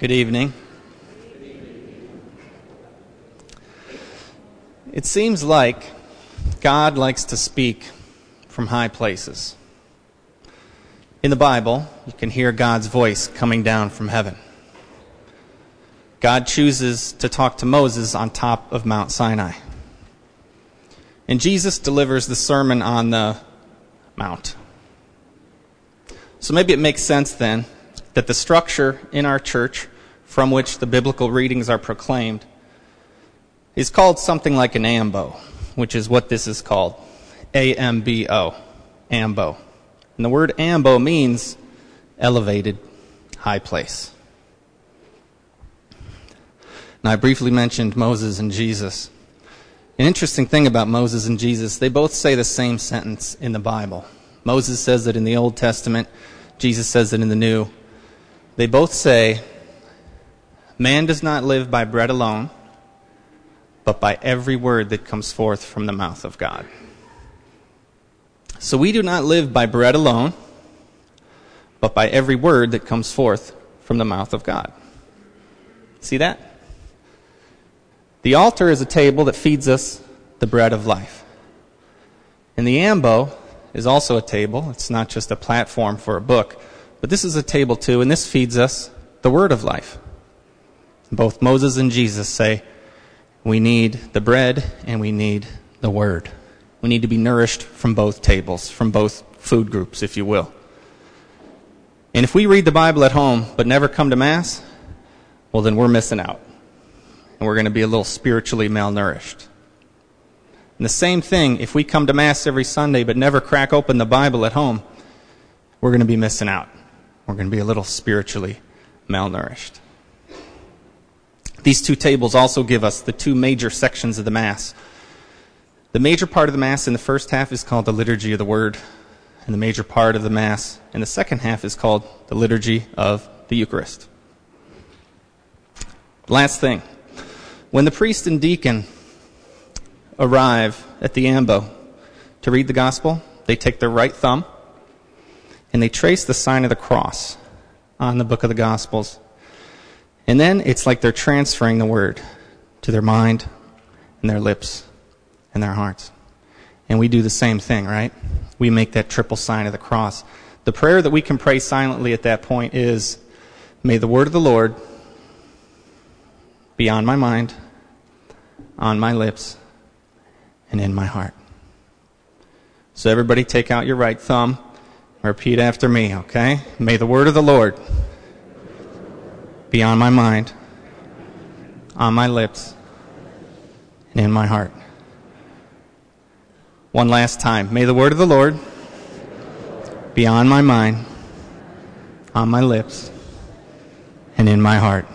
Good evening. It seems like God likes to speak from high places. In the Bible, you can hear God's voice coming down from heaven. God chooses to talk to Moses on top of Mount Sinai. And Jesus delivers the sermon on the Mount. So maybe it makes sense then that the structure in our church from which the biblical readings are proclaimed is called something like an ambo, which is what this is called. A M B O. Ambo. And the word ambo means elevated, high place. Now, I briefly mentioned Moses and Jesus. An interesting thing about Moses and Jesus, they both say the same sentence in the Bible. Moses says it in the Old Testament, Jesus says it in the New. They both say, Man does not live by bread alone, but by every word that comes forth from the mouth of God. So we do not live by bread alone, but by every word that comes forth from the mouth of God. See that? The altar is a table that feeds us the bread of life. And the ambo is also a table. It's not just a platform for a book, but this is a table too, and this feeds us the word of life. Both Moses and Jesus say, we need the bread and we need the word. We need to be nourished from both tables, from both food groups, if you will. And if we read the Bible at home but never come to Mass, well, then we're missing out. And we're going to be a little spiritually malnourished. And the same thing, if we come to Mass every Sunday but never crack open the Bible at home, we're going to be missing out. We're going to be a little spiritually malnourished. These two tables also give us the two major sections of the Mass. The major part of the Mass in the first half is called the Liturgy of the Word, and the major part of the Mass in the second half is called the Liturgy of the Eucharist. Last thing. When the priest and deacon arrive at the ambo to read the gospel, they take their right thumb and they trace the sign of the cross on the book of the gospels and then it's like they're transferring the word to their mind and their lips and their hearts. And we do the same thing, right? We make that triple sign of the cross. The prayer that we can pray silently at that point is May the word of the Lord be on my mind, on my lips, and in my heart. So everybody take out your right thumb. Repeat after me, okay? May the word of the Lord be on my mind, on my lips, and in my heart. One last time. May the word of the Lord be on my mind, on my lips, and in my heart.